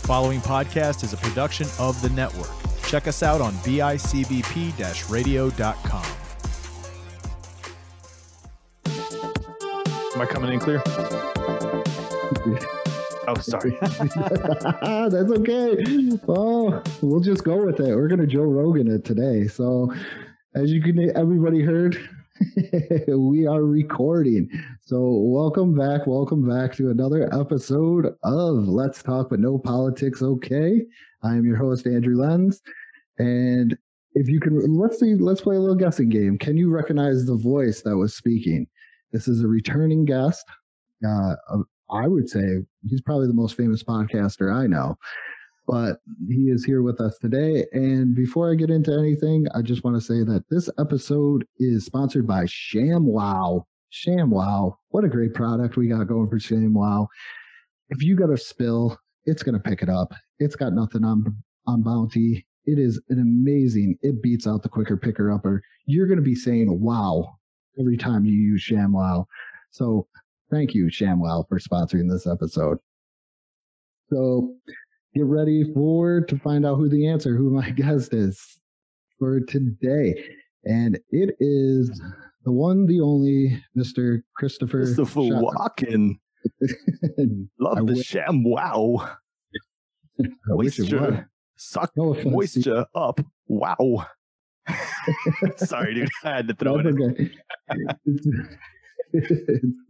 The following podcast is a production of the network. Check us out on bicbp radio.com. Am I coming in clear? Oh, sorry. That's okay. Oh, we'll just go with it. We're gonna Joe Rogan it today. So, as you can, everybody heard, we are recording. So, welcome back. Welcome back to another episode of Let's Talk But No Politics. Okay, I am your host Andrew Lenz, and if you can, let's see, let's play a little guessing game. Can you recognize the voice that was speaking? This is a returning guest. Uh, I would say he's probably the most famous podcaster I know. But he is here with us today. And before I get into anything, I just want to say that this episode is sponsored by ShamWow. ShamWow. What a great product we got going for ShamWow. If you got a spill, it's going to pick it up. It's got nothing on, on Bounty. It is an amazing, it beats out the quicker picker upper. You're going to be saying wow every time you use ShamWow. So Thank you, ShamWow, for sponsoring this episode. So get ready for to find out who the answer, who my guest is for today. And it is the one, the only Mr. Christopher. Christopher Walken. Love I the wish, sham wow. Moisture. Suck no moisture up. Wow. Sorry, dude. I had to throw That's it okay.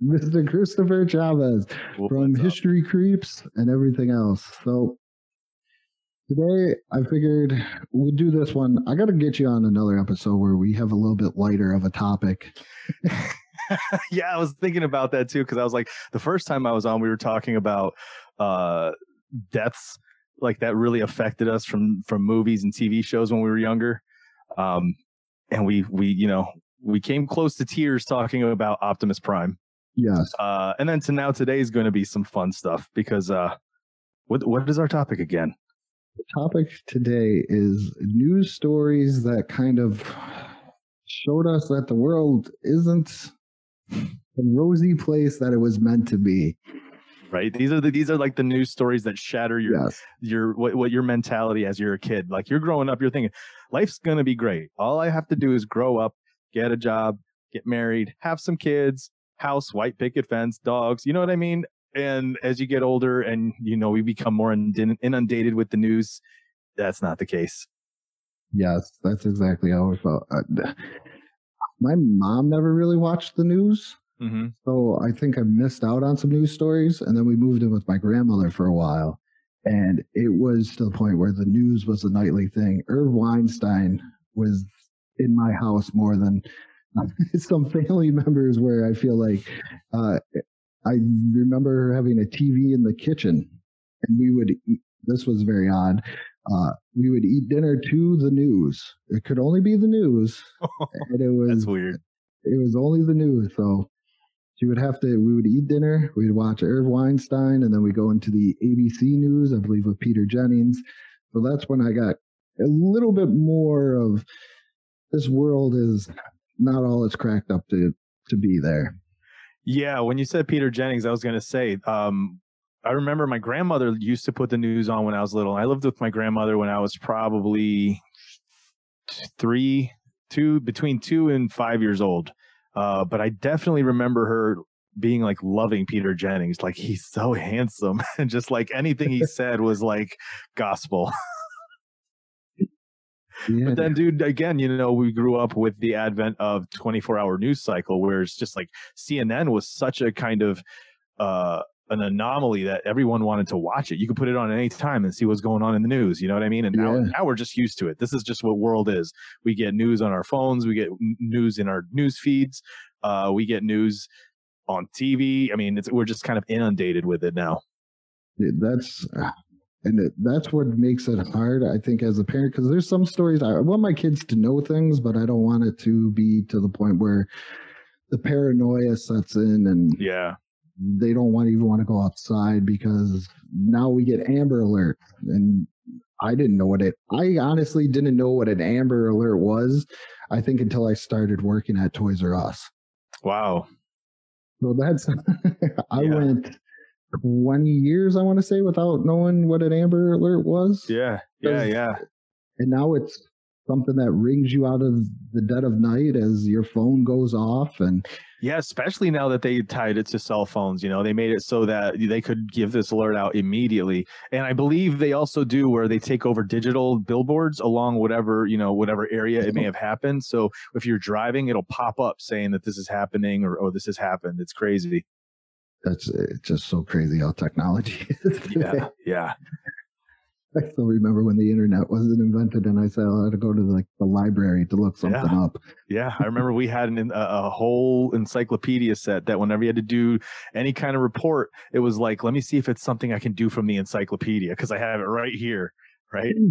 Mr. Christopher Chavez from History Creeps and everything else. So today I figured we'll do this one. I got to get you on another episode where we have a little bit lighter of a topic. yeah, I was thinking about that too because I was like, the first time I was on, we were talking about uh, deaths like that really affected us from from movies and TV shows when we were younger. Um, and we we you know we came close to tears talking about Optimus Prime. Yes. Uh, and then to now today is going to be some fun stuff because uh, what what is our topic again? The topic today is news stories that kind of showed us that the world isn't the rosy place that it was meant to be. Right. These are the these are like the news stories that shatter your yes. your what, what your mentality as you're a kid. Like you're growing up, you're thinking, life's gonna be great. All I have to do is grow up, get a job, get married, have some kids, house, white picket fence, dogs. You know what I mean? And as you get older and, you know, we become more inundated with the news, that's not the case. Yes, that's exactly how I felt. Uh, my mom never really watched the news. Mm-hmm. So I think I missed out on some news stories. And then we moved in with my grandmother for a while. And it was to the point where the news was a nightly thing. Irv Weinstein was in my house more than some family members where I feel like uh, I remember having a TV in the kitchen and we would eat, this was very odd. Uh, we would eat dinner to the news. It could only be the news. and it was That's weird. It was only the news. So she would have to, we would eat dinner. We'd watch Irv Weinstein and then we go into the ABC news, I believe with Peter Jennings. So that's when I got a little bit more of this world is not all it's cracked up to to be there. Yeah, when you said Peter Jennings, I was going to say, um, I remember my grandmother used to put the news on when I was little. I lived with my grandmother when I was probably three, two, between two and five years old. Uh, but I definitely remember her being like loving Peter Jennings, like he's so handsome, and just like anything he said was like gospel. Yeah. But then, dude, again, you know, we grew up with the advent of 24 hour news cycle where it's just like CNN was such a kind of, uh, an anomaly that everyone wanted to watch it. You could put it on any time and see what's going on in the news. You know what I mean? And now, yeah. now we're just used to it. This is just what world is. We get news on our phones. We get news in our news feeds. Uh, we get news on TV. I mean, it's, we're just kind of inundated with it now. That's and it, that's what makes it hard i think as a parent because there's some stories i want my kids to know things but i don't want it to be to the point where the paranoia sets in and yeah. they don't want even want to go outside because now we get amber alert. And i didn't know what it i honestly didn't know what an amber alert was i think until i started working at toys r us. Wow. So that's i yeah. went 20 years, I want to say, without knowing what an Amber Alert was. Yeah, yeah, yeah. And now it's something that rings you out of the dead of night as your phone goes off and yeah especially now that they tied it to cell phones you know they made it so that they could give this alert out immediately. And i believe they also do where they take over digital billboards along whatever you know whatever area it may have happened. So if you're driving it'll pop up saying that this is happening or oh this has happened. It's crazy that's it's just so crazy how technology is yeah yeah I still remember when the internet wasn't invented, and I said oh, I had to go to like the library to look something yeah. up. Yeah, I remember we had an, a, a, whole encyclopedia set that whenever you had to do any kind of report, it was like, let me see if it's something I can do from the encyclopedia because I have it right here, right? Hmm.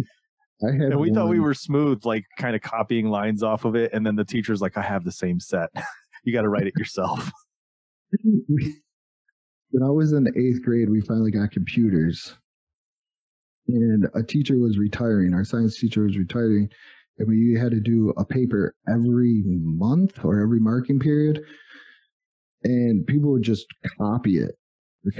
I had and we one, thought we were smooth, like kind of copying lines off of it, and then the teacher's like, I have the same set. you got to write it yourself. When I was in the eighth grade, we finally got computers and a teacher was retiring. Our science teacher was retiring, and we had to do a paper every month or every marking period. And people would just copy it,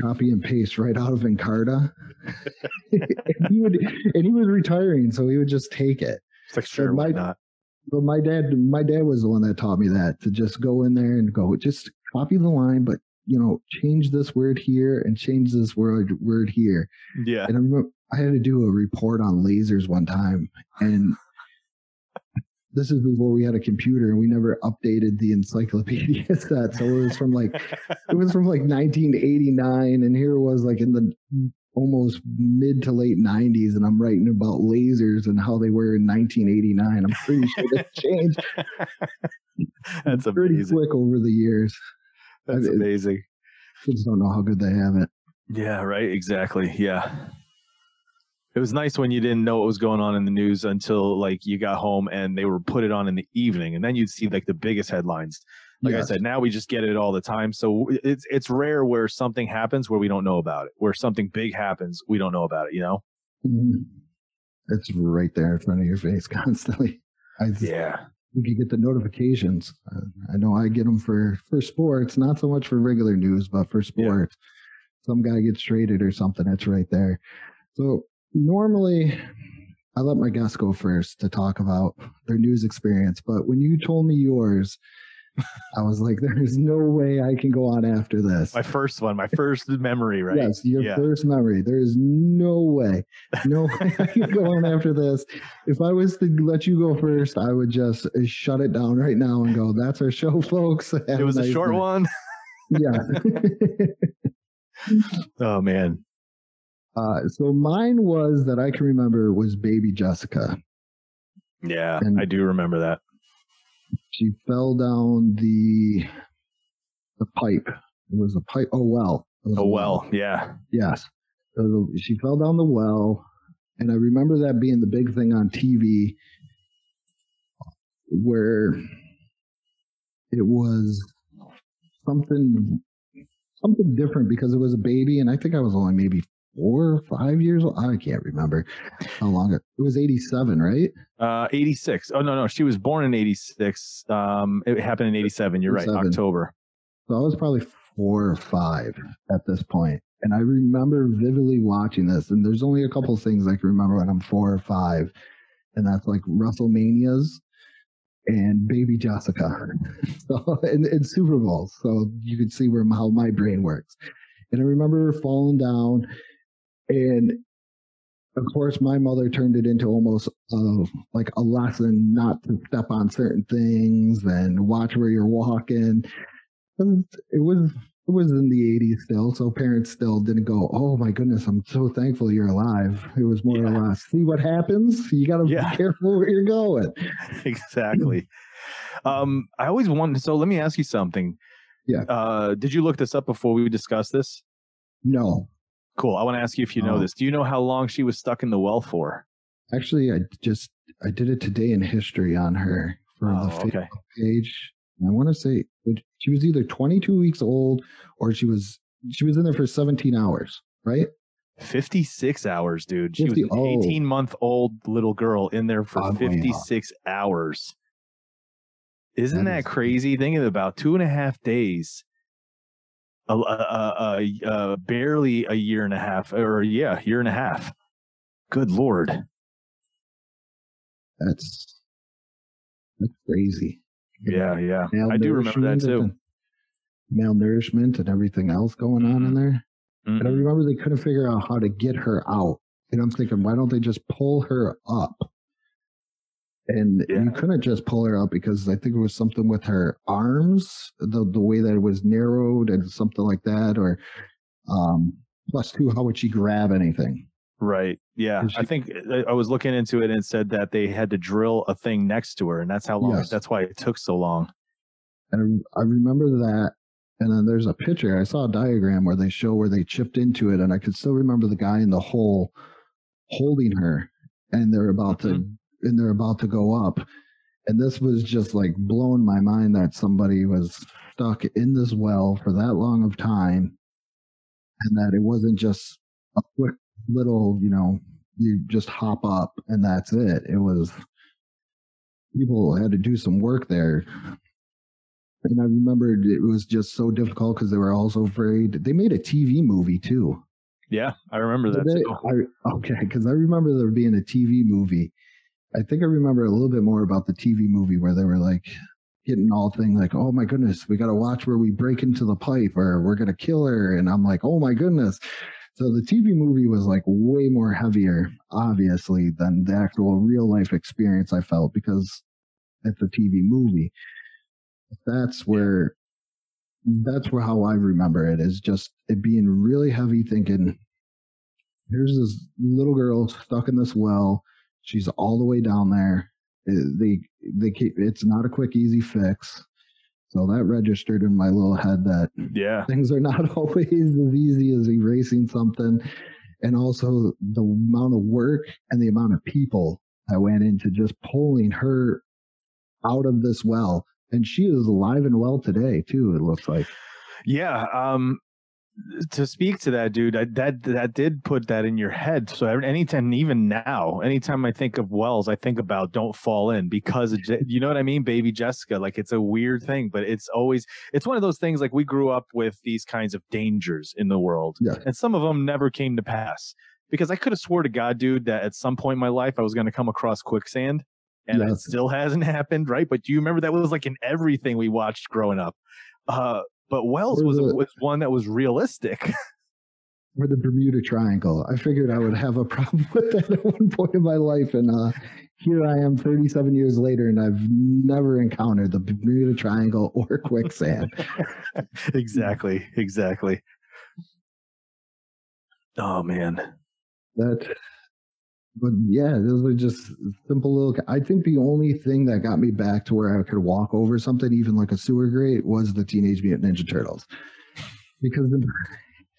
copy and paste right out of Encarta. and, he would, and he was retiring, so he would just take it. It's like sure, my, why not? But my dad, my dad was the one that taught me that to just go in there and go, just copy the line, but you know, change this word here and change this word word here. Yeah. And I remember I had to do a report on lasers one time, and this is before we had a computer and we never updated the encyclopedia set. So it was from like it was from like 1989, and here it was like in the almost mid to late 90s, and I'm writing about lasers and how they were in 1989. I'm pretty sure they changed. That's pretty amazing. quick over the years. That's I, amazing. Kids don't know how good they have it. Yeah, right. Exactly. Yeah. It was nice when you didn't know what was going on in the news until like you got home and they were put it on in the evening, and then you'd see like the biggest headlines. Like yes. I said, now we just get it all the time. So it's it's rare where something happens where we don't know about it. Where something big happens, we don't know about it. You know. Mm-hmm. It's right there in front of your face constantly. I, yeah. You can get the notifications. Uh, I know I get them for for sports, not so much for regular news, but for sports. Yeah. Some guy gets traded or something. It's right there. So normally I let my guests go first to talk about their news experience, but when you told me yours, I was like, there's no way I can go on after this. My first one, my first memory, right? Yes, your yeah. first memory. There is no way, no way I can go on after this. If I was to let you go first, I would just shut it down right now and go, that's our show, folks. Have it was a, nice short one. yeah. oh, man. Uh, so mine was that I can remember was baby Jessica. Yeah, and I do remember that. She fell down the the pipe. It was a pipe. Oh well. Oh well. Yeah. Yes. So she fell down the well, and I remember that being the big thing on TV, where it was something something different because it was a baby, and I think I was only maybe four or five years old. I can't remember how long it, it was 87, right? Uh, 86. Oh, no, no. She was born in 86. Um, it happened in 87. You're 87. right. October. So I was probably four or five at this point. And I remember vividly watching this. And there's only a couple things I can remember when I'm four or five. And that's like WrestleManias and Baby Jessica. so, and, and Super Bowls. So you can see where how my brain works. And I remember falling down and of course, my mother turned it into almost uh, like a lesson not to step on certain things and watch where you're walking. It was it was in the 80s still, so parents still didn't go, "Oh my goodness, I'm so thankful you're alive." It was more yeah. or less, "See what happens? You got to yeah. be careful where you're going." exactly. um, I always wanted. So let me ask you something. Yeah. Uh, did you look this up before we discussed this? No. Cool. I want to ask you if you know oh. this. Do you know how long she was stuck in the well for? Actually, I just I did it today in history on her for oh, the Facebook okay. page. I want to say she was either 22 weeks old or she was she was in there for 17 hours, right? 56 hours, dude. She 50, was an 18 month old little girl in there for oh, 56 hours. Isn't that, that is crazy? Thinking about two and a half days a, a, a, a uh, barely a year and a half, or yeah, year and a half. Good lord. That's that's crazy. Yeah, yeah. I do remember that too. Malnourishment and everything else going on in mm-hmm. there. And I mm-hmm. remember they couldn't figure out how to get her out. And I'm thinking, why don't they just pull her up? And Yeah. you couldn't just pull her out because I think it was something with her arms, the the way that it was narrowed and something like that, or um plus two, how would she grab anything? Right. Yeah. Is I think uh, I was looking into it and said that they had to drill a thing next to her, and that's how long. Yes. That's why it took so long. And I I remember that. And then there's a picture. I saw a diagram where they show where they chipped into it, and I could still remember the guy in the hole holding her, and they're about to and they're about to go up. And this was just like blowing my mind that somebody was stuck in this well for that long of time, and that it wasn't just a quick little, you know, you just hop up and that's it. It was people had to do some work there. And I remembered it was just so difficult because they were also afraid. They made a TV movie too. Yeah, I remember that. They? too. I, okay, because I remember there being a TV movie. I think I remember a little bit more about the TV movie where they were like getting all thing like, oh my goodness, we got to watch where we break into the pipe or we're gonna kill her, and I'm like, oh my goodness. So the TV movie was like way more heavier, obviously, than the actual real life experience I felt because it's a TV movie. That's where that's where how I remember it is just it being really heavy thinking here's this little girl stuck in this well she's all the way down there Uh, they they keep it's not a quick easy fix so that registered in my little head that Yeah. things are not always as easy as erasing something and also the amount of work and the amount of people that went into just pulling her out of this well and she is alive and well today too it looks like Yeah. Um, to speak to that, dude, I, that that did put that in your head. So every- anytime, even now, anytime I think of Wells, I think about "Don't Fall In" because of, you know what I mean, baby Jessica. Like it's a weird thing, but it's always it's one of those things. Like we grew up with these kinds of dangers in the world, Yeah. and some of them never came to pass. Because I could have swore to God, dude, that at some point in my life I was going to come across quicksand, and it still hasn't happened, right? But do you remember that was like in everything we watched growing up? Uh, but Wells was the- was one that was realistic. or the Bermuda Triangle. I figured I would have a problem with that at one point in my life, and uh, here I am, 37 years later, and I've never encountered the Bermuda Triangle or quicksand. exactly, exactly. Oh man, that, but yeah, those were just simple little. I think the only thing that got me back to where I could walk over something, even like a sewer grate, was the Teenage Mutant Ninja Turtles, because in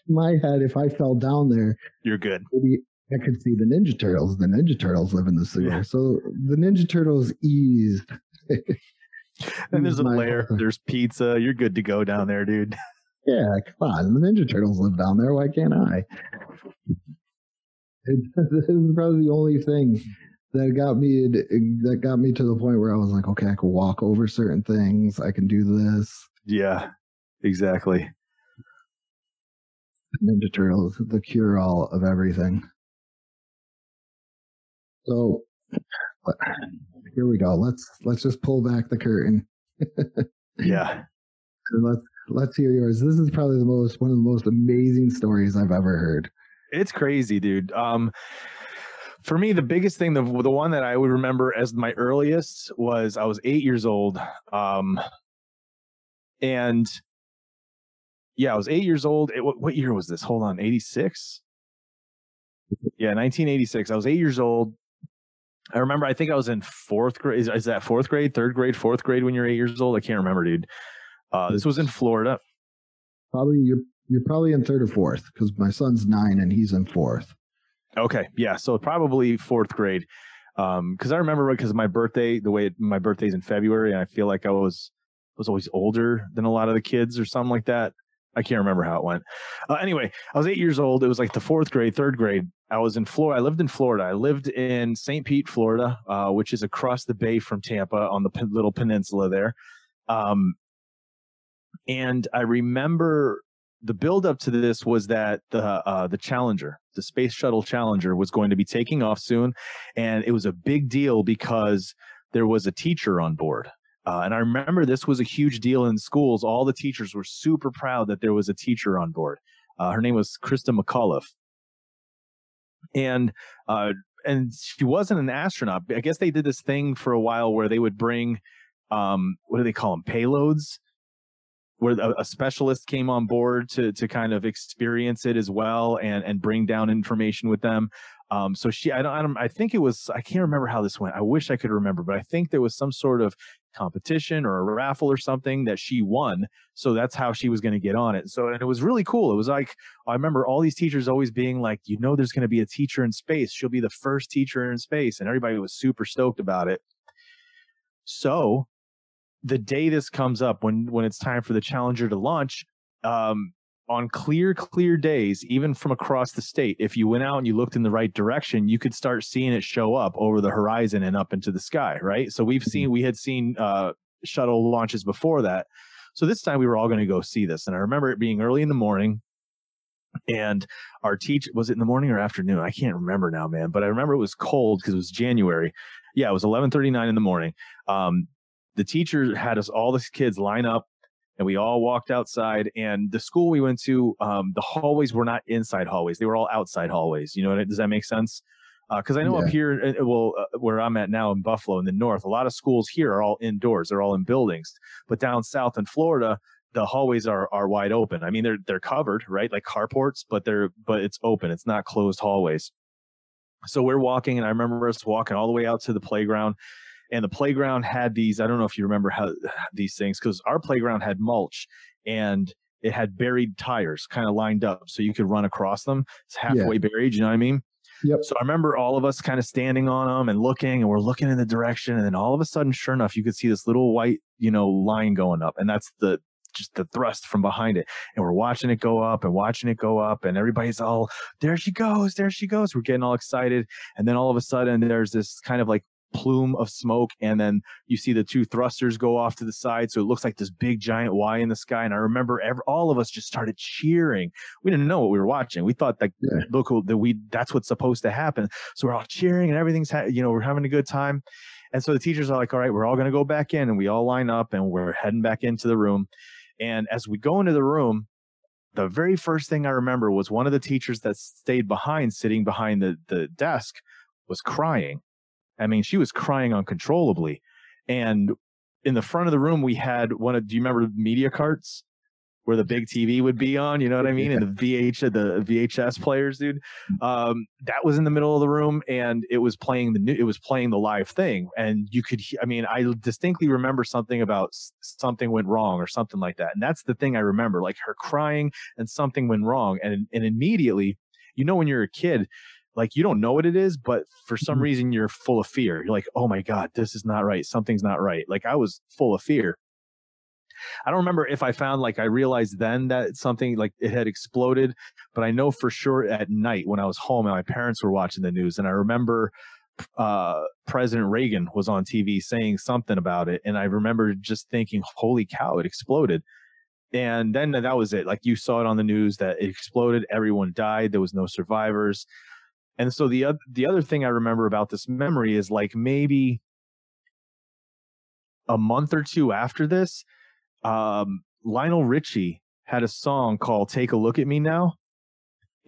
my head, if I fell down there, you're good. maybe I could see the Ninja Turtles. The Ninja Turtles live in the sewer. Yeah. So the Ninja Turtles eased. And there's a layer. There's pizza. You're good to go down there, dude. Yeah, come on. The Ninja Turtles live down there. Why can't I? This is probably the only thing that got me that got me to the point where I was like, okay, I can walk over certain things. I can do this. Yeah, exactly. Ninja Turtles, the cure all of everything. So here we go. Let's let's just pull back the curtain Yeah, and let's let's hear yours. This is probably the most one of the most amazing stories I've ever heard. It's crazy, dude. Um, for me, the biggest thing, the the one that I would remember as my earliest was I was eight years old. Um, and yeah, I was eight years old. It, what, what year was this? Hold on, eighty six. Yeah, nineteen eighty six. I was eight years old. I remember. I think I was in fourth grade. Is, is that fourth grade, third grade, fourth grade when you're eight years old? I can't remember, dude. Uh, this was in Florida. Probably you're you're probably in third or fourth because my son's nine and he's in fourth. Okay, yeah, so probably fourth grade. Um, because I remember because my birthday, the way it, my birthday's in February, and I feel like I was was always older than a lot of the kids or something like that. I can't remember how it went. Uh, anyway, I was eight years old. It was like the fourth grade, third grade. I was in Florida. I lived in Florida. I lived in St. Pete, Florida, uh, which is across the bay from Tampa on the pen- little peninsula there. Um, and I remember the build up to this was that the uh, the Challenger, the space shuttle Challenger, was going to be taking off soon, and it was a big deal because there was a teacher on board. Uh, and I remember this was a huge deal in schools. All the teachers were super proud that there was a teacher on board. Uh, her name was Christa McAuliffe, and uh, and she wasn't an astronaut. I guess they did this thing for a while where they would bring, um, what do they call them, payloads, where a, specialist came on board to to kind of experience it as well and and bring down information with them. Um, so she, I don't, I don't, I think it was, I can't remember how this went. I wish I could remember, but I think there was some sort of competition or a raffle or something that she won. So that's how she was going to get on it. So, and it was really cool. It was like, I remember all these teachers always being like, you know, there's going to be a teacher in space. She'll be the first teacher in space. And everybody was super stoked about it. So the day this comes up, when, when it's time for the Challenger to launch, um, on clear, clear days, even from across the state, if you went out and you looked in the right direction, you could start seeing it show up over the horizon and up into the sky, right? So we've seen, mm-hmm. we had seen uh, shuttle launches before that. So this time we were all going to go see this. And I remember it being early in the morning. And our teach was it in the morning or afternoon? I can't remember now, man. But I remember it was cold because it was January. Yeah, it was 11:39 in the morning. Um, the teacher had us all the kids line up and we all walked outside. And the school we went to, um, the hallways were not inside hallways; they were all outside hallways. You know, does that make sense? Because uh, I know yeah. up here, uh, well, uh, where I'm at now in Buffalo in the north, a lot of schools here are all indoors; they're all in buildings. But down south in Florida, the hallways are are wide open. I mean, they're they're covered, right, like carports, but they're but it's open. It's not closed hallways. So we're walking, and I remember us walking all the way out to the playground and the playground had these i don't know if you remember how these things because our playground had mulch and it had buried tires kind of lined up so you could run across them it's halfway yeah. buried you know what i mean Yep. So I remember all of us kind of standing on them and looking, and we're looking in the direction, and then all of a sudden, sure enough, you could see this little white, you know, line going up, and that's the just the thrust from behind it. And we're watching it go up and watching it go up, and everybody's all, there she goes, there she goes. We're getting all excited, and then all of a sudden, there's this kind of like plume of smoke and then you see the two thrusters go off to the side so it looks like this big giant y in the sky and i remember every, all of us just started cheering. We didn't know what we were watching. We thought that yeah. look that we that's what's supposed to happen. So we're all cheering and everything's ha- you know we're having a good time. And so the teachers are like all right we're all going to go back in and we all line up and we're heading back into the room. And as we go into the room the very first thing i remember was one of the teachers that stayed behind sitting behind the, the desk was crying I mean, she was crying uncontrollably. And in the front of the room, we had one of, do you remember media carts where the big TV would be on? You know what I mean? And the VH, the VHS players, dude. Um, that was in the middle of the room and it was playing the new, it was playing the live thing. And you could, I mean, I distinctly remember something about something went wrong or something like that. And that's the thing I remember, like her crying and something went wrong. And, and immediately, you know, when you're a kid, like you don't know what it is, but for some mm-hmm. reason you're full of fear. You're like, oh my God, this is not right. Something's not right. Like I was full of fear. I don't remember if I found like I realized then that something like it had exploded, but I know for sure at night when I was home and my parents were watching the news, and I remember uh, President Reagan was on TV saying something about it, and I remember just thinking, "Holy cow, it exploded!" And then that was it. Like you saw it on the news that it exploded, everyone died, there was no survivors. And so the the other thing I remember about this memory is like maybe a month or two after this, um, Lionel Richie had a song called "Take a Look at Me Now,"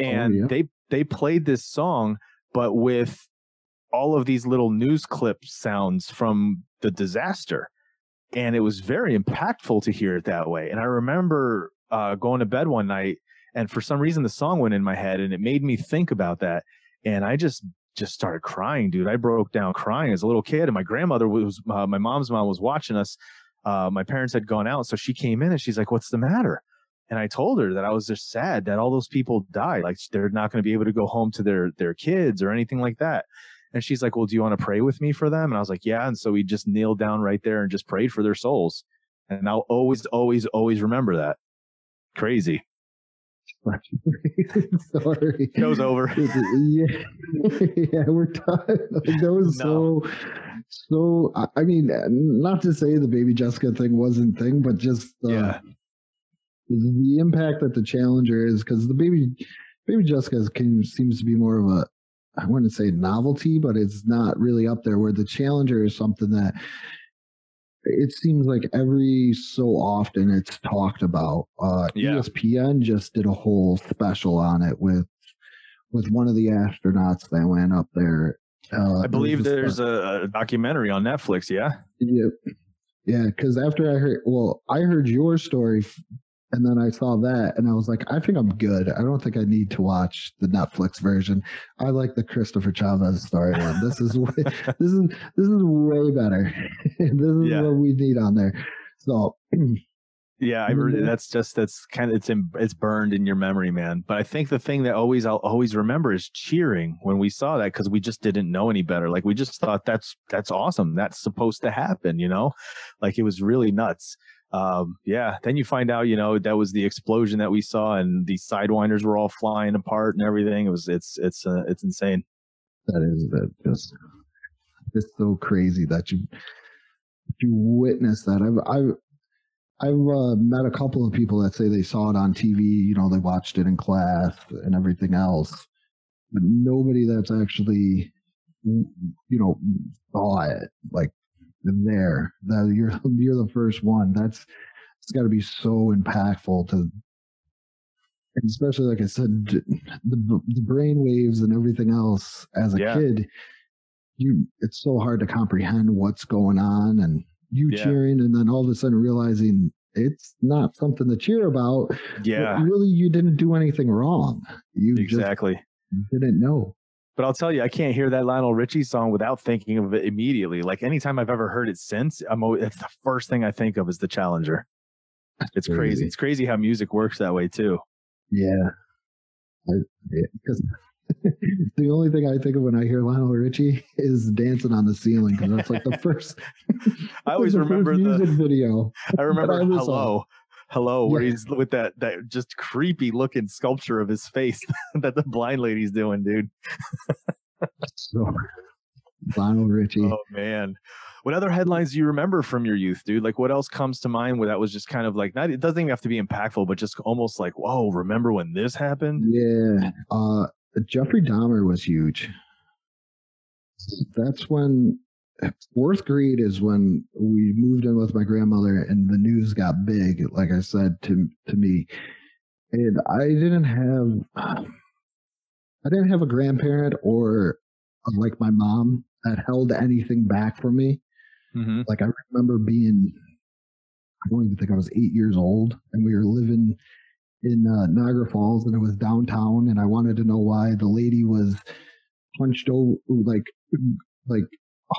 oh, and oh, yeah. they they played this song, but with all of these little news clip sounds from the disaster, and it was very impactful to hear it that way. And I remember uh, going to bed one night, and for some reason the song went in my head, and it made me think about that and I just just started crying, dude. I broke down crying as a little kid, and my grandmother was uh, my mom's mom was watching us. Uh, my parents had gone out, so she came in and she's like, "What's the matter?" And I told her that I was just sad that all those people died. Like they're not going to be able to go home to their their kids or anything like that. And she's like, "Well, do you want to pray with me for them?" And I was like, "Yeah." And so we just kneeled down right there and just prayed for their souls. And I'll always, always, always remember that. Crazy. Sorry. Show's over. yeah, yeah, we're done. Like, that was no. so, so. I mean, not to say the baby Jessica thing wasn't thing, but just uh, yeah, the impact that the Challenger is because the baby baby Jessica can, seems to be more of a I wouldn't say novelty, but it's not really up there. Where the Challenger is something that it seems like every so often it's talked about. Uh, Yeah. ESPN just did a whole special on it with with one of the astronauts that went up there. Uh, I believe there's a, a documentary on Netflix. Yeah. yeah, yeah. Because after I heard, well, I heard your story, and then I saw that, and I was like, I think I'm good. I don't think I need to watch the Netflix version. I like the Christopher Chavez storyline. This is way, this is this is way better. this is Yeah. what we need on there. So Yeah, I really, mm-hmm. that's just that's kind of it's in, it's burned in your memory, man. But I think the thing that always I'll always remember is cheering when we saw that because we just didn't know any better. Like we just thought that's that's awesome. That's supposed to happen, you know. Like it was really nuts. Um, yeah. Then you find out, you know, that was the explosion that we saw, and the sidewinders were all flying apart and everything. It was it's it's uh, it's insane. that is that just it's so crazy that you you witness that. I've I've I've uh, met a couple of people that say they saw it on TV. You know, they watched it in class and everything else, but nobody that's actually you know saw it like there. That you're you're the first one. That's it's got to be so impactful to especially like I said, the the brain waves and everything else as a Yeah. kid, you it's so hard to comprehend what's going on and you Yeah. cheering and then all of a sudden realizing it's not something to cheer about. Yeah, really you didn't do anything wrong. You exactly. didn't know. But I'll tell you, I can't hear that Lionel Richie song without thinking of it immediately. Like anytime I've ever heard it since, I'm always, it's the first thing I think of is the Challenger. It's crazy. crazy. It's crazy how music works that way too. Yeah. Because the only thing I think of when I hear Lionel Richie is dancing on the ceiling because that's like the first. I always remember the music video. I remember saw. Hello. Where Yeah. he's with that that just creepy looking sculpture of his face that the blind lady's doing, dude. So, Lionel Richie. Oh man. What other headlines do you remember from your youth, dude? Like what else comes to mind where that was just kind of like not it doesn't even have to be impactful, but just almost like, whoa, remember when this happened? Yeah. Uh, Jeffrey Dahmer was huge. That's when fourth grade is when we moved in with my grandmother and the news got big, like I said to to me. And I didn't have I didn't have a grandparent or like my mom that held anything back from me. Mm-hmm. Like I remember being, I don't even think I was eight years old, and we were living in uh, Niagara Falls, and it was downtown, and I wanted to know why the lady was punched over, like, like,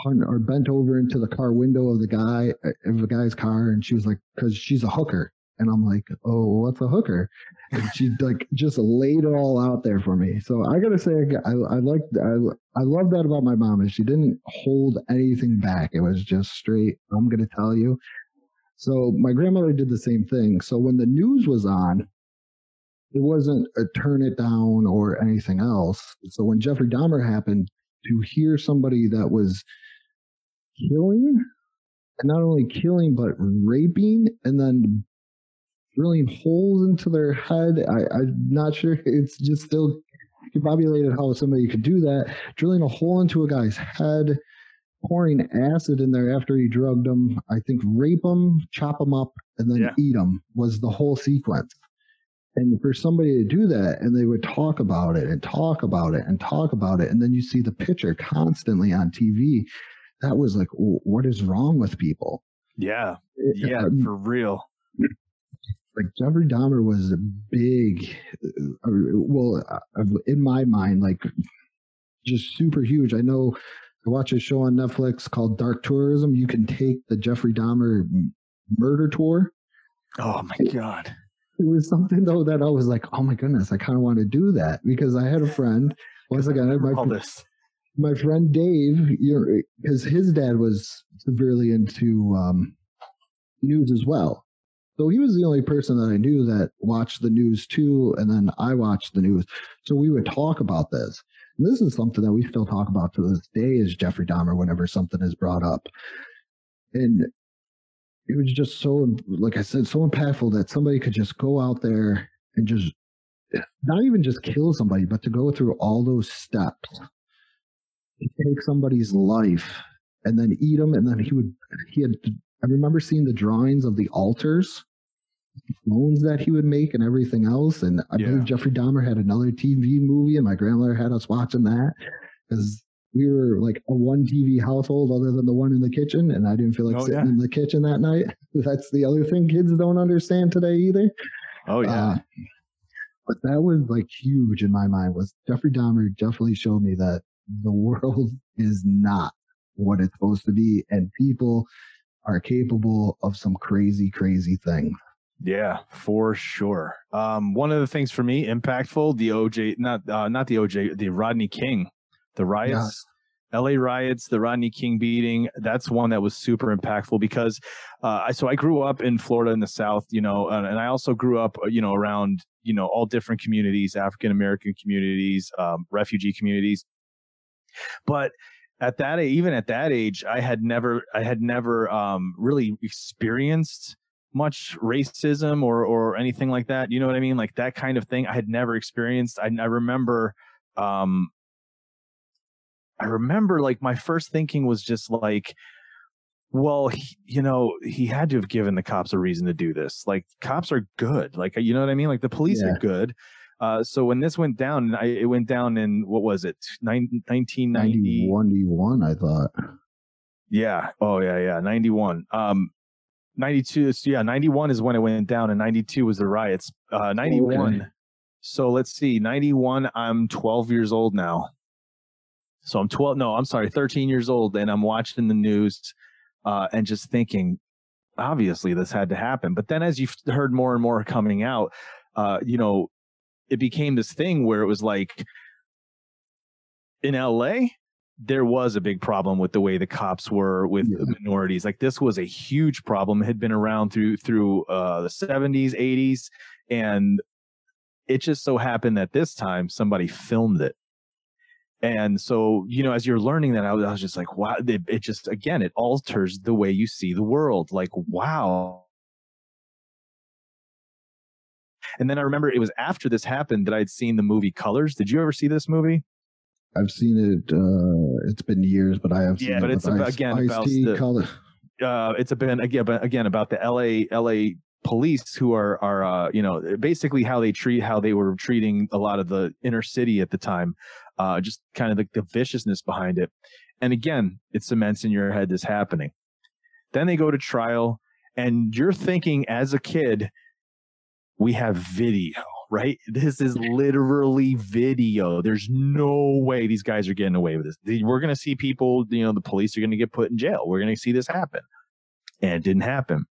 or bent over into the car window of the guy of the guy's car, and she was like, because she's a hooker, and I'm like, oh, what's a hooker? And she like just laid it all out there for me. So I gotta say, I, I like I I love that about my mom is she didn't hold anything back. It was just straight. I'm gonna tell you. So my grandmother did the same thing. So when the news was on, it wasn't a turn it down or anything else. So when Jeffrey Dahmer happened, to hear somebody that was killing, and not only killing but raping, and then drilling holes into their head. I, I'm not sure. It's just still confabulated how somebody could do that. Drilling a hole into a guy's head, pouring acid in there after he drugged him. I think rape him, chop him up, and then Yeah. eat him was the whole sequence. And for somebody to do that, and they would talk about it and talk about it and talk about it, and then you see the picture constantly on TV. That was like, what is wrong with people? Yeah. It- Yeah, I- for real. like Jeffrey Dahmer was a big, uh, well, uh, in my mind, like just super huge. I know I watch a show on Netflix called Dark Tourism. You can take the Jeffrey Dahmer murder tour. Oh my god. It was something though that I was like, oh my goodness, I kind of want to do that because I had a friend. Once again, my my friend Dave, you know, because his dad was severely into um, news as well. So he was the only person that I knew that watched the news too, and then I watched the news. So we would talk about this. And this is something that we still talk about to this day is Jeffrey Dahmer whenever something is brought up. And it was just so, like I said, so impactful that somebody could just go out there and just not even just kill somebody, but to go through all those steps, to take somebody's life and then eat them. And then he would, he had, I remember seeing the drawings of the altars, bones that he would make and everything else. And I Yeah. believe Jeffrey Dahmer had another TV movie, and my grandmother had us watching that because we were like a one TV household other than the one in the kitchen. And I didn't feel like Oh, sitting yeah. in the kitchen that night. That's the other thing kids don't understand today either. Oh yeah. Uh, but that was like huge in my mind was Jeffrey Dahmer definitely showed me that the world is not what it's supposed to be and people are capable of some crazy, crazy things. Yeah, for sure. Um, one of the things for me impactful, the OJ, not uh, not the OJ, the Rodney King, the riots, L.A. riots, the Rodney King beating. That's one that was super impactful because, uh, I so I grew up in Florida in the South, you know, and, and I also grew up, uh, you know, around you know all different communities, African American communities, um, refugee communities, but at that even at that age i had never i had never um really experienced much racism or or anything like that you know what i mean like that kind of thing i had never experienced i, I remember um i remember like my first thinking was just like well he, you know he had to have given the cops a reason to do this like cops are good like you know what i mean like the police Yeah. are good uh, so when this went down, I, it went down in what was it, Nine, 1990? 91, I thought. Yeah. Oh yeah, yeah. 91. Um 92 is yeah, 91 is when it went down and 92 was the riots. Uh 91. Okay. So let's see. 91 I'm 12 years old now. So I'm 12 no, I'm sorry, 13 years old and I'm watching the news uh and just thinking obviously this had to happen. But then as you've heard more and more coming out, uh you know, it became this thing where it was like in LA there was a big problem with the way the cops were with Yeah. minorities. Like this was a huge problem. It had been around through through uh, the 70s, 80s, and it just so happened that this time somebody filmed it. And so, you know, as you're learning that, I was, I was just like, wow, it, it just, again, it alters the way you see the world. Like, wow. And then I remember it was after this happened that I'd seen the movie Colors. Did you ever see this movie? I've seen it. Uh, it's been years, but I have seen Yeah, but with it's about- Ice- again Ice about the- Color- uh, it's a been again, but again about the LA LA police who are are uh, you know basically how they treat how they were treating a lot of the inner city at the time, uh, just kind of the, the viciousness behind it. And again, it cements in your head this happening. Then they go to trial, and you're thinking as a kid, we have video, right? This is literally video. There's no way these guys are getting away with this. We're going to see people, you know, the police are going to get put in jail. We're going to see this happen. And it didn't happen.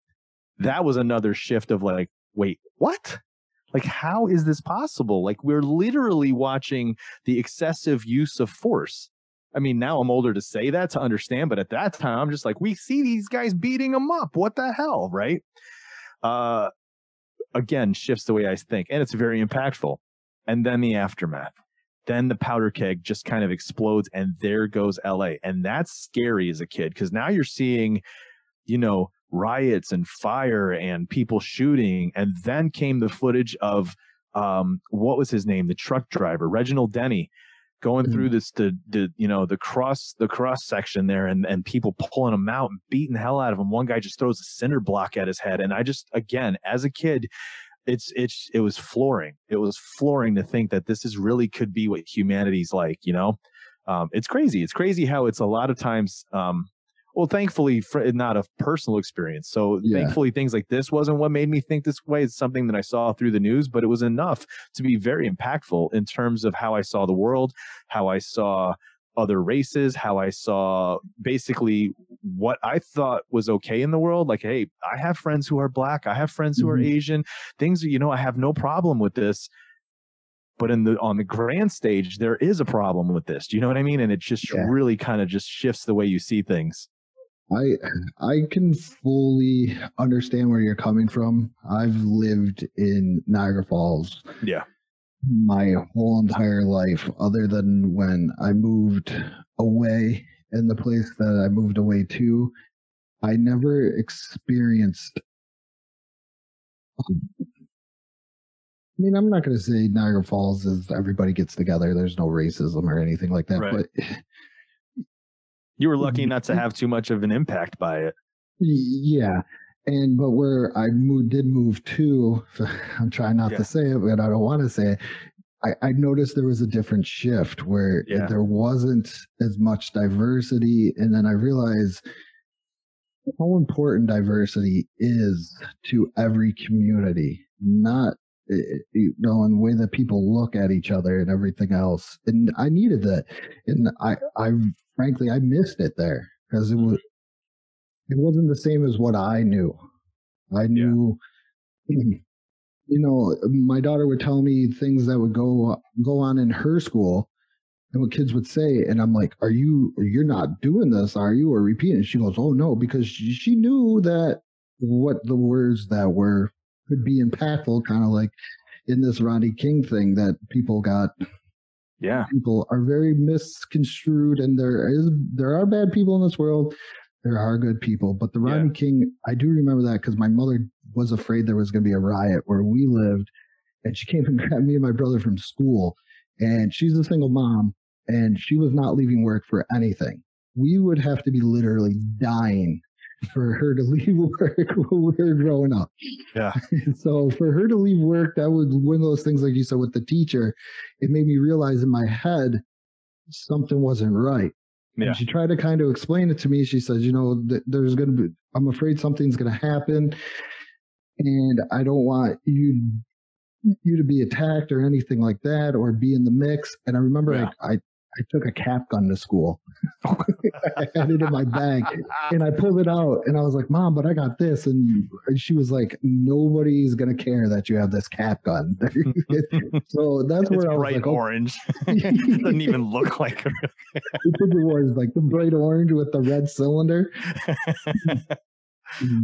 That was another shift of like, wait, what? Like, how is this possible? Like, we're literally watching the excessive use of force. I mean, now I'm older to say that to understand, but at that time, I'm just like, we see these guys beating them up. What the hell, right? Uh, again, shifts the way I think, and it's very impactful. And then the aftermath. Then the powder keg just kind of explodes, and there goes LA. And that's scary as a kid because now you're seeing, you know, riots and fire and people shooting. And then came the footage of um, what was his name? The truck driver, Reginald Denny, going through this the the you know the cross the cross section there and and people pulling him out and beating the hell out of him one guy just throws a cinder block at his head and i just again as a kid it's it's it was flooring it was flooring to think that this is really could be what humanity's like you know um it's crazy it's crazy how it's a lot of times um well thankfully for not a personal experience so Yeah. thankfully things like this wasn't what made me think this way it's something that i saw through the news but it was enough to be very impactful in terms of how i saw the world how i saw other races, how I saw basically what I thought was okay in the world. Like, hey, I have friends who are black, I have friends who are Mhm. Asian, things, you know, I have no problem with this. But in the on the grand stage, there is a problem with this. Do you know what I mean? And it just Yeah. really kind of just shifts the way you see things. I I can fully understand where you're coming from. I've lived in Niagara Falls Yeah. my whole entire life, other than when I moved away and the place that I moved away to. I never experienced. Um, I mean, I'm not going to say Niagara Falls is everybody gets together. There's no racism or anything like that. Right. But You were lucky mm-hmm. not to have too much of an impact by it. yeah, and but where I moved, did move to, I'm trying not Yeah. to say it, but I don't want to say it. I, I noticed there was a different shift where Yeah. there wasn't as much diversity, and then I realized how important diversity is to every community, not you know, in the way that people look at each other and everything else. And I needed that, and I, I frankly, I missed it there because it was, mm-hmm. it wasn't the same as what I knew. I knew, you know, my daughter would tell me things that would go go on in her school, and what kids would say, and I'm like, "Are you? You're not doing this, are you?" Or repeating. She goes, "Oh no," because she, she knew that what the words that were could be impactful, kind of like in this Rodney King thing that people got Yeah. people are very misconstrued and there is there are bad people in this world there are good people but the Yeah. rodney king i do remember that because my mother was afraid there was going to be a riot where we lived and she came and grabbed me and my brother from school and she's a single mom and she was not leaving work for anything we would have to be literally dying for her to leave work when we were growing up Yeah. so for her to leave work, that was one of those things, like you said, with the teacher. It made me realize in my head something wasn't right. Yeah. And she tried to kind of explain it to me. She says, you know, th- there's going to be, I'm afraid something's going to happen, and I don't want you you to be attacked or anything like that, or be in the mix. And I remember Yeah. I, I I took a cap gun to school. I had it in my bag and I pulled it out and I was like, Mom, but I got this. And she was like, Nobody's gonna care that you have this cap gun. so that's It's where I was bright like, oh, orange. it doesn't even look like it. It was like the bright orange with the red cylinder.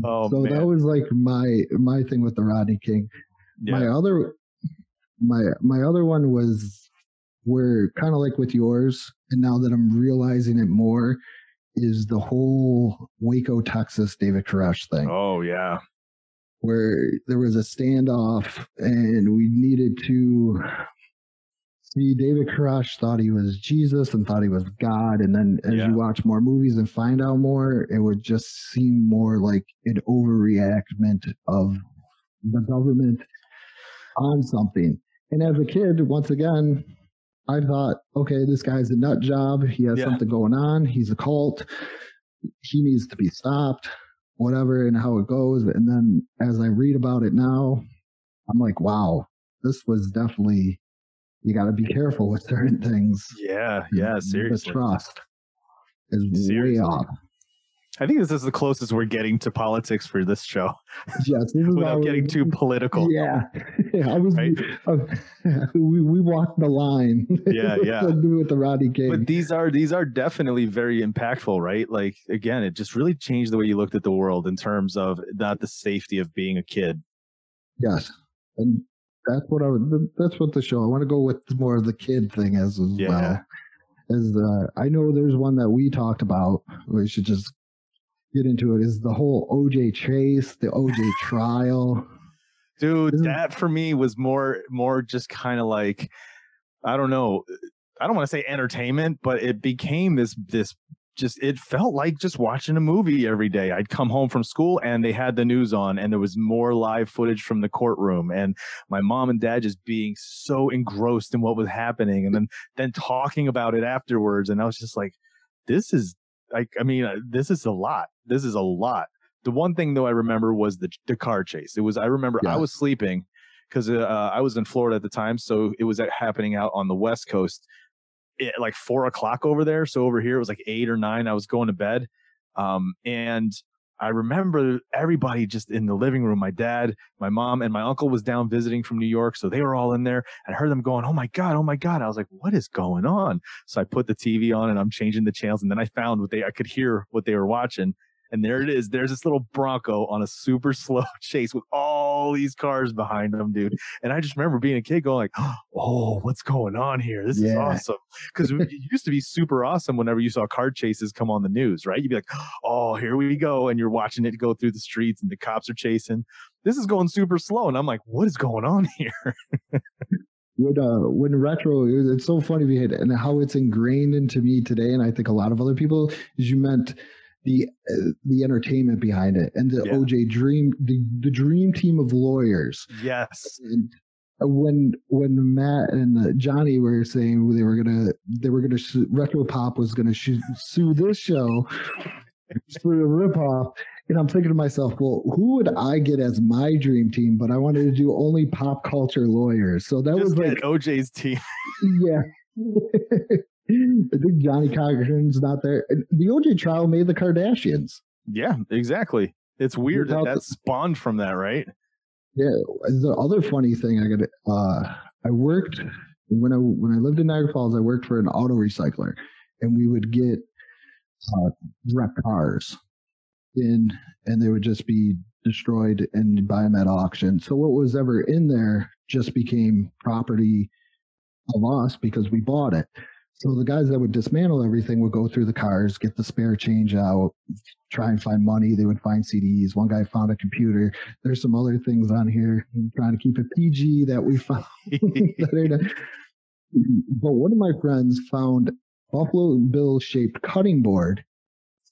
Oh, so that was like my my thing with the Rodney King. My other my my other one was where kind of like with yours, and now that I'm realizing it more, is the whole Waco, Texas David Koresh thing. Oh yeah. where there was a standoff and we needed to see David Koresh thought he was Jesus and thought he was God. And then as Yeah. you watch more movies and find out more, it would just seem more like an overreactment of the government on something. And as a kid, once again, I thought, okay, this guy's a nut job. He has Yeah. something going on. He's a cult. He needs to be stopped whatever and how it goes. And then as I read about it now, I'm like, wow, this was definitely you got to be careful with certain things. Yeah. Yeah. Seriously. The trust is Seriously. way off. I think this is the closest we're getting to politics for this show Yes, this without getting too political. Yeah, I was. Right? uh, we we walked the line. Yeah, yeah. with the Rodney King. But these are these are definitely very impactful, right? Like again, it just really changed the way you looked at the world in terms of not the safety of being a kid. yes, and that's what I would. That's what the show. I want to go with more of the kid thing as, as Yeah. well. As uh, I know, there's one that we talked about. We should just get into it. Is the whole OJ chase, the OJ trial? Dude, Isn't- that for me was more more just kind of like I don't know. I don't want to say entertainment, but it became this this just it felt like just watching a movie every day. I'd come home from school and they had the news on and there was more live footage from the courtroom and my mom and dad just being so engrossed in what was happening and then then talking about it afterwards and I was just like this is like I mean uh, this is a lot. This is a lot. The one thing though I remember was the the car chase. It was I remember I was sleeping because uh, I was in Florida at the time, so it was uh, happening out on the West Coast at like four o'clock over there. So over here it was like eight or nine. I was going to bed, um, and I remember everybody just in the living room. My dad, my mom, and my uncle was down visiting from New York, so they were all in there. And I heard them going, "Oh my god, oh my god!" I was like, "What is going on?" So I put the TV on and I'm changing the channels, and then I found what they I could hear what they were watching. And there it is. There's this little Bronco on a super slow chase with all these cars behind him, dude. And I just remember being a kid going like, "Oh, what's going on here? This is awesome." Because it used to be super awesome whenever you saw car chases come on the news, right? You'd be like, "Oh, here we go," and you're watching it go through the streets, and the cops are chasing. This is going super slow, and I'm like, "What is going on here?" when uh when retro it was- it's so funny we had and how it's ingrained into me today and i think a lot of other people is you meant the uh, the entertainment behind it and the Yeah. oj dream the, the dream team of lawyers yes. and uh, when when matt and uh, johnny were saying they were gonna they were gonna sue, retro pop was gonna sue, sue this show for a ripoff and i'm thinking to myself well who would i get as my dream team but i wanted to do only pop culture lawyers so that was like OJ's team. yeah. I think Johnnie Cochran's not there. The OJ trial made the Kardashians. Yeah, exactly. It's weird that Without that spawned from that, right? Yeah. The other funny thing I got, uh, I worked when I when I lived in Niagara Falls. I worked for an auto recycler, and we would get uh, wrecked cars in, and they would just be destroyed and buy them at auction. So what was ever in there just became property of us because we bought it. So the guys that would dismantle everything would go through the cars, get the spare change out, try and find money. They would find CDs. One guy found a computer. There's some other things on here. I'm trying to keep it PG that we found. that but one of my friends found Buffalo Bill shaped cutting board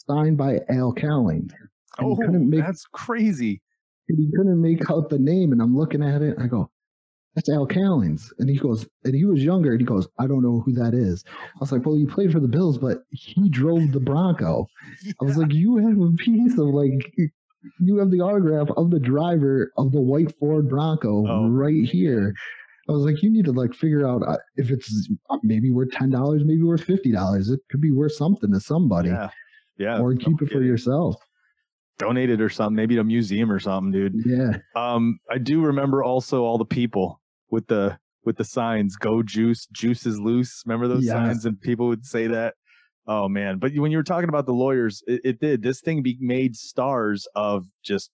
signed by Al Cowling. And oh, make that's crazy. he couldn't make out the name. And I'm looking at it. I go, that's Al Cowlings. And he goes, and he was younger. And he goes, I don't know who that is. I was like, well, he played for the Bills, but he drove the Bronco. I was like, you have a piece of like, you have the autograph of the driver of the white Ford Bronco Oh. right here. I was like, you need to like figure out uh, if it's uh, maybe worth ten dollars, maybe worth fifty dollars. It could be worth something to somebody, Yeah. Yeah. or keep it for yourself. Donate it or something, maybe to a museum or something, dude. Yeah, Um, I do remember also all the people with the with the signs, go juice, juice is loose. Remember those Yes. signs? And people would say that. Oh man. But when you were talking about the lawyers, it, it did. This thing be made stars of just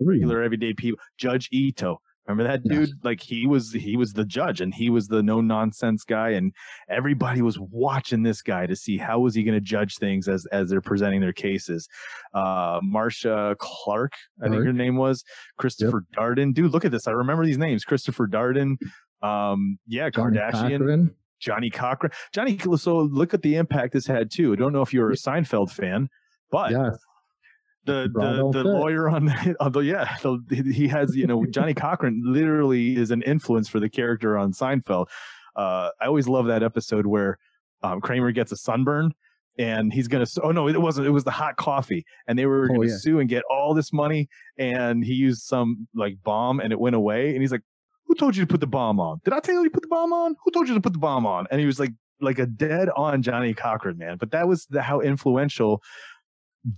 regular everyday people. Judge Ito. Remember that Yes. dude? Like he was he was the judge and he was the no nonsense guy and everybody was watching this guy to see how was he going to judge things as as they're presenting their cases. Uh Marcia Clark, I think Clark. her name was, Christopher Darden. Dude, look at this. I remember these names. Christopher Darden. Um yeah, Johnny Kardashian. Cochran. Johnnie Cochran. Johnny so look at the impact this had too. I don't know if you're a Seinfeld fan, but Yes. The the, the lawyer on the, on the yeah the, he has you know Johnnie Cochran literally is an influence for the character on Seinfeld. Uh, I always love that episode where um, Kramer gets a sunburn and he's gonna oh no it wasn't it was the hot coffee and they were Oh, gonna yeah. sue and get all this money and he used some like bomb and it went away and he's like who told you to put the bomb on? Did I tell you to put the bomb on? Who told you to put the bomb on? And he was like like a dead on Johnnie Cochran man. But that was the, how influential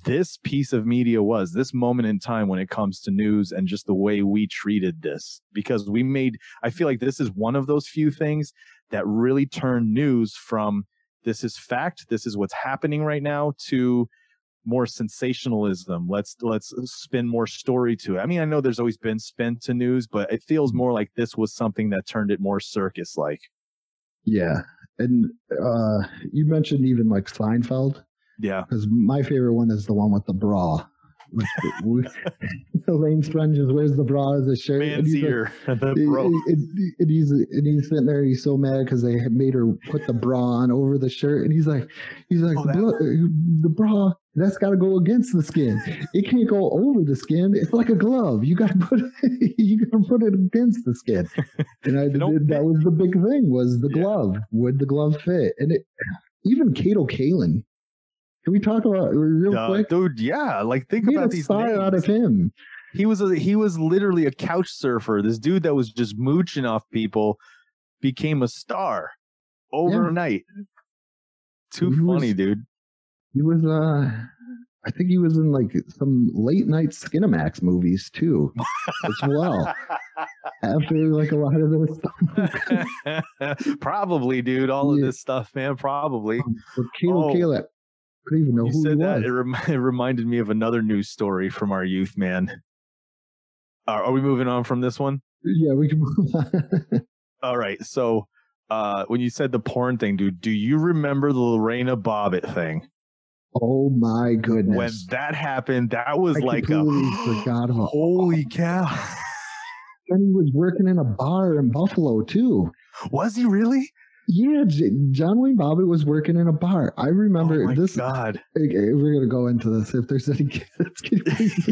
this piece of media was this moment in time when it comes to news and just the way we treated this. Because we made i feel like this is one of those few things that really turned news from this is fact this is what's happening right now to more sensationalism. Let's let's spin more story to it. I mean i know there's always been spin to news but it feels more like this was something that turned it more circus like Yeah. And uh you mentioned even like Seinfeld, yeah because my favorite one is the one with the bra. With the, with, Elaine Sponges wears the bra as a shirt. and man's he's like- ear the and- and- and he's and he's sitting there. He's so mad because they had made her put the bra on over the shirt, and he's like, he's like, Oh, the bra that's got to go against the skin. It can't go over the skin. It's like a glove. You got to put it, you got to put it against the skin. And I did, that was the big thing was the Yeah. glove. Would the glove fit? And it even Kato Kaelin. Can we talk about real Uh, quick? dude yeah like think about these star out of him. He was a he was literally a couch surfer. This dude that was just mooching off people became a star overnight. Too He was- funny, dude. He was uh I think he was in like some late night Skinamax movies too, as well. After like a lot of this stuff. Probably, dude. All of this stuff, man. Probably. But Kato Oh. Kaelin, Don't even know you who said that was. it, rem- it reminded me of another news story from our youth, man. Are are we moving on from this one? Yeah, we can move on. All right. So, uh, when you said the porn thing, dude, do you remember the Lorena Bobbitt thing? oh my goodness. When that happened, that was I like a forgot about holy cow. And he was working in a bar in Buffalo too. Was he really? Yeah, John Wayne Bobbitt was working in a bar. I remember oh my this. God. We're gonna go into this. If there's any kids, can you please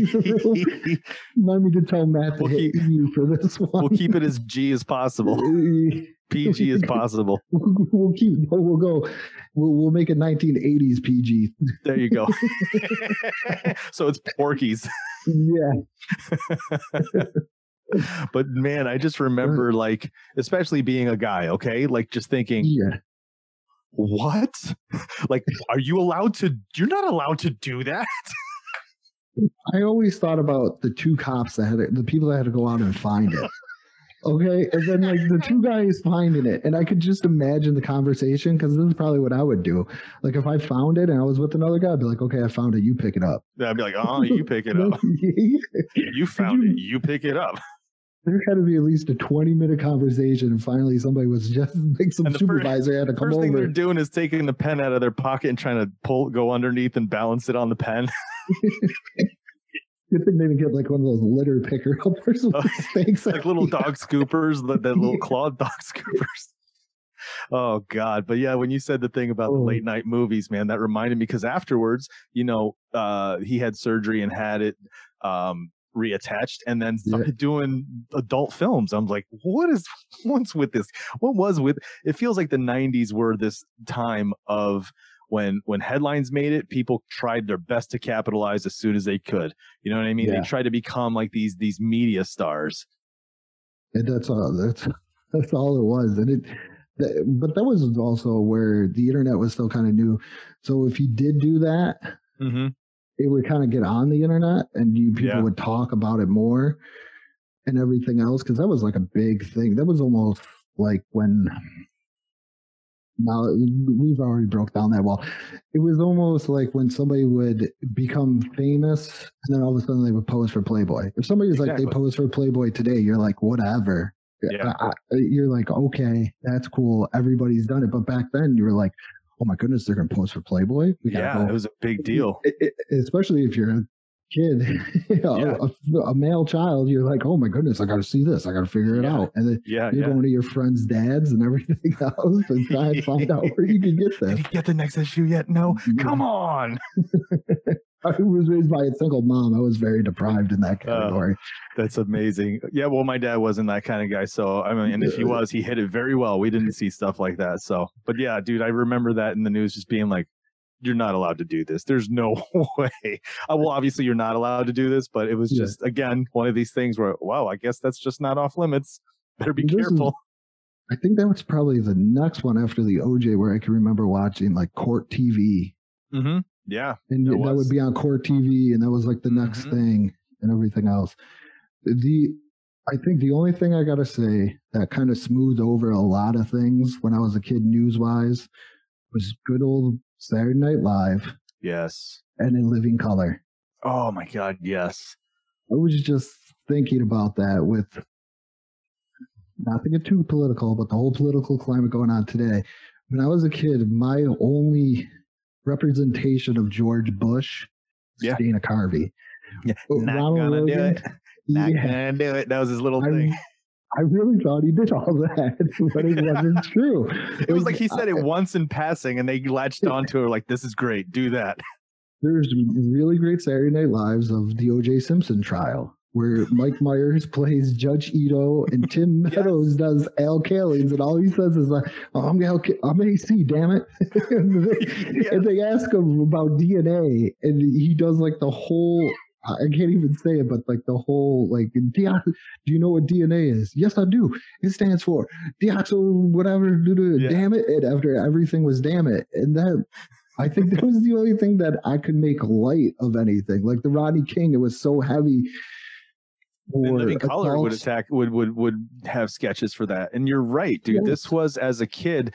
leave? Remind me to tell Matt to We'll keep- you for this one. we'll keep it as G as possible, PG as possible. we'll keep. We'll go. We'll, we'll make it 1980s PG. There you go. so it's Porky's. Yeah, But man, I just remember like, especially being a guy, okay? Like just thinking, yeah. what? Like, are you allowed to? You're not allowed to do that. I always thought about the two cops that had the people that had to go out and find it. Okay, and then like the two guys finding it, and I could just imagine the conversation because this is probably what I would do. Like if I found it and I was with another guy, I'd be like, "Okay, I found it. You pick it up." Yeah, I'd be like, oh, you pick it up. You found it. You pick it up. There had to be at least a twenty-minute conversation, and finally somebody was just like some the supervisor had to come First thing they're doing is taking the pen out of their pocket and trying to pull, go underneath and balance it on the pen. Good thing they didn't even get like one of those litter picker uppers with Oh, the like little dog scoopers, the, the little clawed dog scoopers. Oh God! But yeah, when you said the thing about the Oh. late night movies, man, that reminded me because afterwards, you know, uh, he had surgery and had it um, reattached, and then Yeah. doing adult films. I'm like, what is what's with this? What was with? It feels like the '90s were this time of when when headlines made it, people tried their best to capitalize as soon as they could. You know what I mean? Yeah. They tried to become like these these media stars. And that's all. That's that's all it was. And it, that, but that was also where the internet was still kind of new. So if you did do that, Mm-hmm. It would kind of get on the internet, and you people Yeah. would talk about it more and everything else because that was like a big thing. That was almost like when. Now we've already broke down that wall. It was almost like when somebody would become famous, and then all of a sudden they would pose for Playboy. If somebody's like they pose for Playboy today, you're like whatever. Yeah. I- I- you're like okay, that's cool. Everybody's done it, but back then you were like, oh my goodness, they're gonna pose for Playboy. We Yeah, go it was a big deal. it- it- especially if you're kid, you know, Yeah. a, a male child, you're like, oh my goodness, I got to see this, I got to figure it Yeah. out, and then Yeah, you're yeah. going to your friends' dads and everything else and try and find out where you can get this. Did he get the next issue yet? No. Come on. I was raised by a single mom. I was very deprived in that Oh. category. That's amazing. Yeah, well, my dad wasn't that kind of guy. So, I mean, and if he was, he hit it very well. We didn't see stuff like that. So, but yeah, dude, I remember that in the news just being like, you're not allowed to do this. There's no way. Uh, well, obviously, you're not allowed to do this, but it was Yeah. just, again, one of these things where, wow, I guess that's just not off limits. Better be careful. I think that was probably the next one after the OJ where I can remember watching like court TV. Mm-hmm. Yeah. and that was. would be on court TV, and that was like the next Mhm. thing and everything else. The I think the only thing I gotta say that kind of smoothed over a lot of things when I was a kid, news wise, was good old Saturday Night Live Yes. and In Living Color. Oh, my God. Yes. I was just thinking about that with not to get too political, but the whole political climate going on today. When I was a kid, my only representation of George Bush was Yeah. Dana Carvey. Yeah. Not Ronald gonna do it. Not yeah, gonna do it. That was his little I, thing. I really thought he did all that, but it wasn't true. It was like he said it once in passing, and they latched onto it like, "This is great. Do that." There's really great Saturday Night Lives of the O.J. Simpson trial, where Mike Myers plays Judge Ito and Tim Yes. Meadows does Al Cowlings, and all he says is like, oh, "I'm Al, I'm AC, damn it!" and, they, and they ask him about DNA, and he does like the whole. I can't even say it, but like the whole like, "Deox- do you know what DNA is? Yes, I do. It stands for deoxo whatever. Yeah. Damn it! And after everything was damn it, and that I think that was the only thing that I could make light of anything. Like the Rodney King, it was so heavy. And for Living Color would attack would would would have sketches for that. And you're right, dude. Yes. This was as a kid.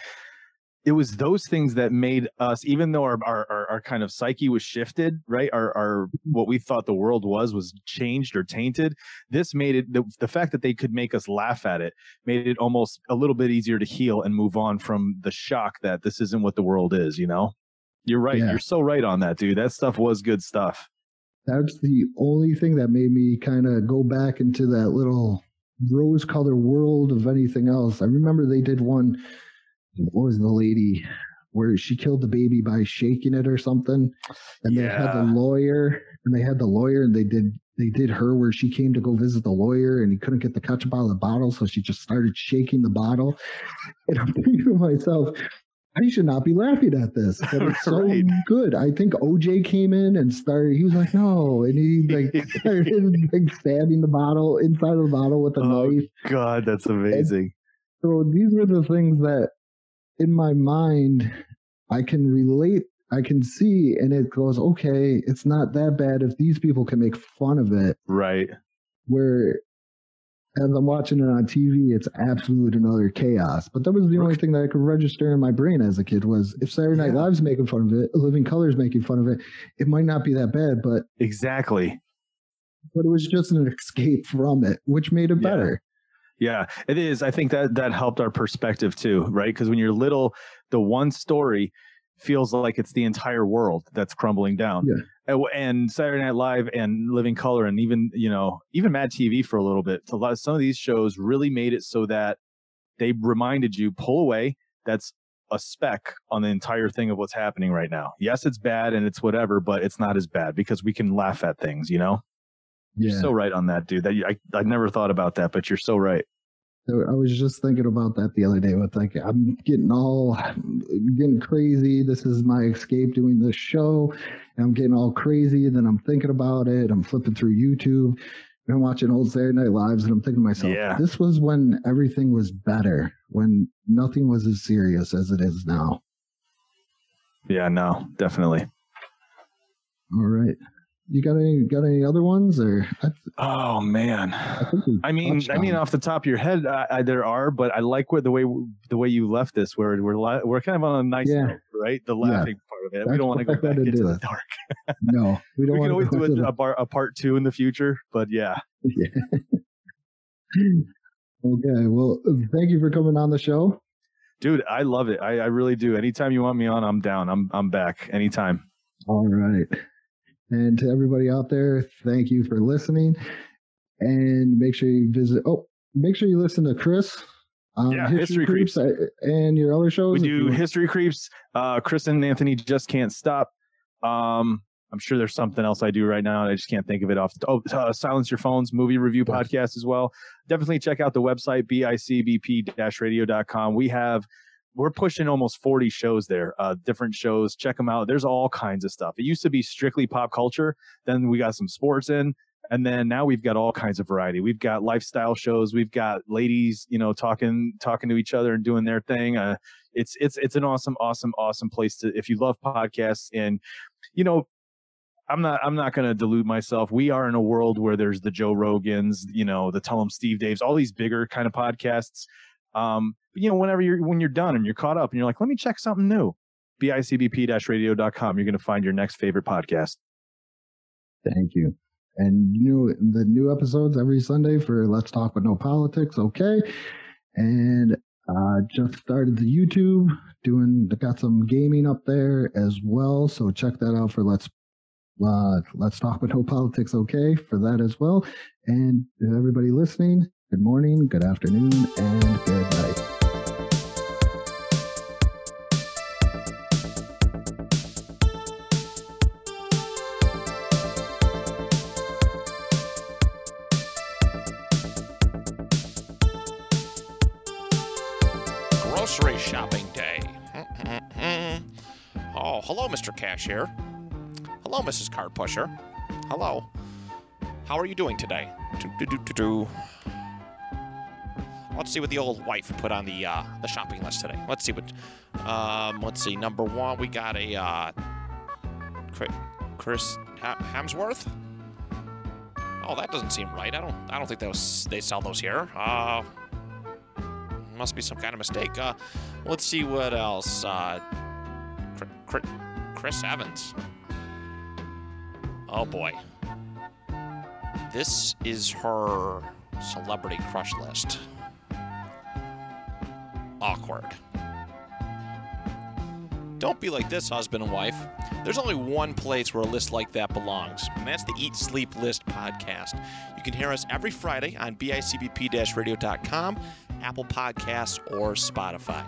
It was those things that made us, even though our, our, our, our kind of psyche was shifted, right? Our our what we thought the world was was changed or tainted. This made it the, the fact that they could make us laugh at it made it almost a little bit easier to heal and move on from the shock that this isn't what the world is, you know? You're right. Yeah. You're so right on that, dude. That stuff was good stuff. That's the only thing that made me kind of go back into that little rose color world of anything else. I remember they did one. What was the lady where she killed the baby by shaking it or something? And they had the lawyer, and they had the lawyer, and they did they did her where she came to go visit the lawyer, and he couldn't get the ketchup out of the bottle, so she just started shaking the bottle. And I'm thinking to myself. I should not be laughing at this, but it's so Right. good. I think OJ came in and started. He was like, "No," and he like started like stabbing the bottle inside of the bottle with a Oh, knife. God, that's amazing. So these were the things that, in my mind, I can relate. I can see, and it goes, okay, it's not that bad if these people can make fun of it. Right. Where, as I'm watching it on TV, it's absolute and utter chaos. But that was the only thing that I could register in my brain as a kid was if Saturday Night Yeah. Live's making fun of it, Living Color's making fun of it, it might not be that bad, but Exactly. but it was just an escape from it, which made it Yeah. better. Yeah, it is. I think that that helped our perspective too, right? Because when you're little, the one story feels like it's the entire world that's crumbling down. Yeah. And, and Saturday Night Live and Living Color and even you know even Mad TV for a little bit. A lot some of these shows really made it so that they reminded you pull away. That's a speck on the entire thing of what's happening right now. Yes, it's bad and it's whatever, but it's not as bad because we can laugh at things. You know, you're so right on that, dude. That I I never thought about that, but you're so right. I was just thinking about that the other day with like I'm getting all getting crazy. This is my escape doing this show. And I'm getting all crazy. Then I'm thinking about it. I'm flipping through YouTube and I'm watching old Saturday Night Lives and I'm thinking to myself, Yeah. this was when everything was better, when nothing was as serious as it is now. Yeah, no, definitely. All right. You got any got any other ones or I, Oh man. I I mean, I mean, off the top of your head, I, I, there are, but I like where the way the way you left this. Where we're li- we're kind of on a nice Yeah. note, right? The laughing part of it. we don't want to go back into do the dark. no, we don't We want can always to go do a, the- a, bar, a part two in the future, but yeah, Yeah. okay. Well, thank you for coming on the show. dude, I love it. I, I really do. Anytime you want me on, I'm down. I'm I'm back anytime. All right. And to everybody out there, thank you for listening. And make sure you visit. Oh, make sure you listen to Chris. On Yeah, History Creeps. uh, and your other shows. We do history creeps. Uh, Chris and Anthony just can't stop. Um, I'm sure there's something else I do right now. and I just can't think of it off. The, oh, uh, silence your phones movie review podcast as well. Definitely check out the website bicbp-radio.com. We have we're pushing almost 40 shows there, uh, different shows. Check them out. There's all kinds of stuff. It used to be strictly pop culture. Then we got some sports in. And then now we've got all kinds of variety. We've got lifestyle shows. We've got ladies, you know, talking talking to each other and doing their thing. Uh, it's it's it's an awesome, awesome, awesome place to if you love podcasts and you know. I'm not. I'm not going to delude myself. We are in a world where there's the Joe Rogans, you know, the Tell 'em Steve Daves, all these bigger kind of podcasts. Um, but, you know, whenever you're when you're done and you're caught up and you're like, let me check something new. bicbp-radio.com. You're going to find your next favorite podcast. Thank you. And new the new episodes every Sunday for Let's Talk with No Politics. Okay. And uh just started the YouTube doing got some gaming up there as well. So check that out for Let's uh Let's Talk with No Politics. Okay, for that as well. And everybody listening, good morning, good afternoon, and good night. Grocery shopping day. oh, hello, Mr. Cashier. Hello, Mrs. Card Pusher. Hello. How are you doing today? Do-do-do-do-do. Let's see what the old wife put on the uh, the shopping list today. Let's see what. Um, let's see. Number one, we got a uh, Chris Hemsworth. Oh, that doesn't seem right. I don't. I don't think those they sell those here. Uh, must be some kind of mistake. Uh, let's see what else. Uh, Chris Evans. Oh boy. This is her celebrity crush list. Awkward. Don't be like this, husband and wife. There's only one place where a list like that belongs, and that's the Eat Sleep List podcast. You can hear us every Friday on bicbp radio.com, Apple Podcasts, or Spotify.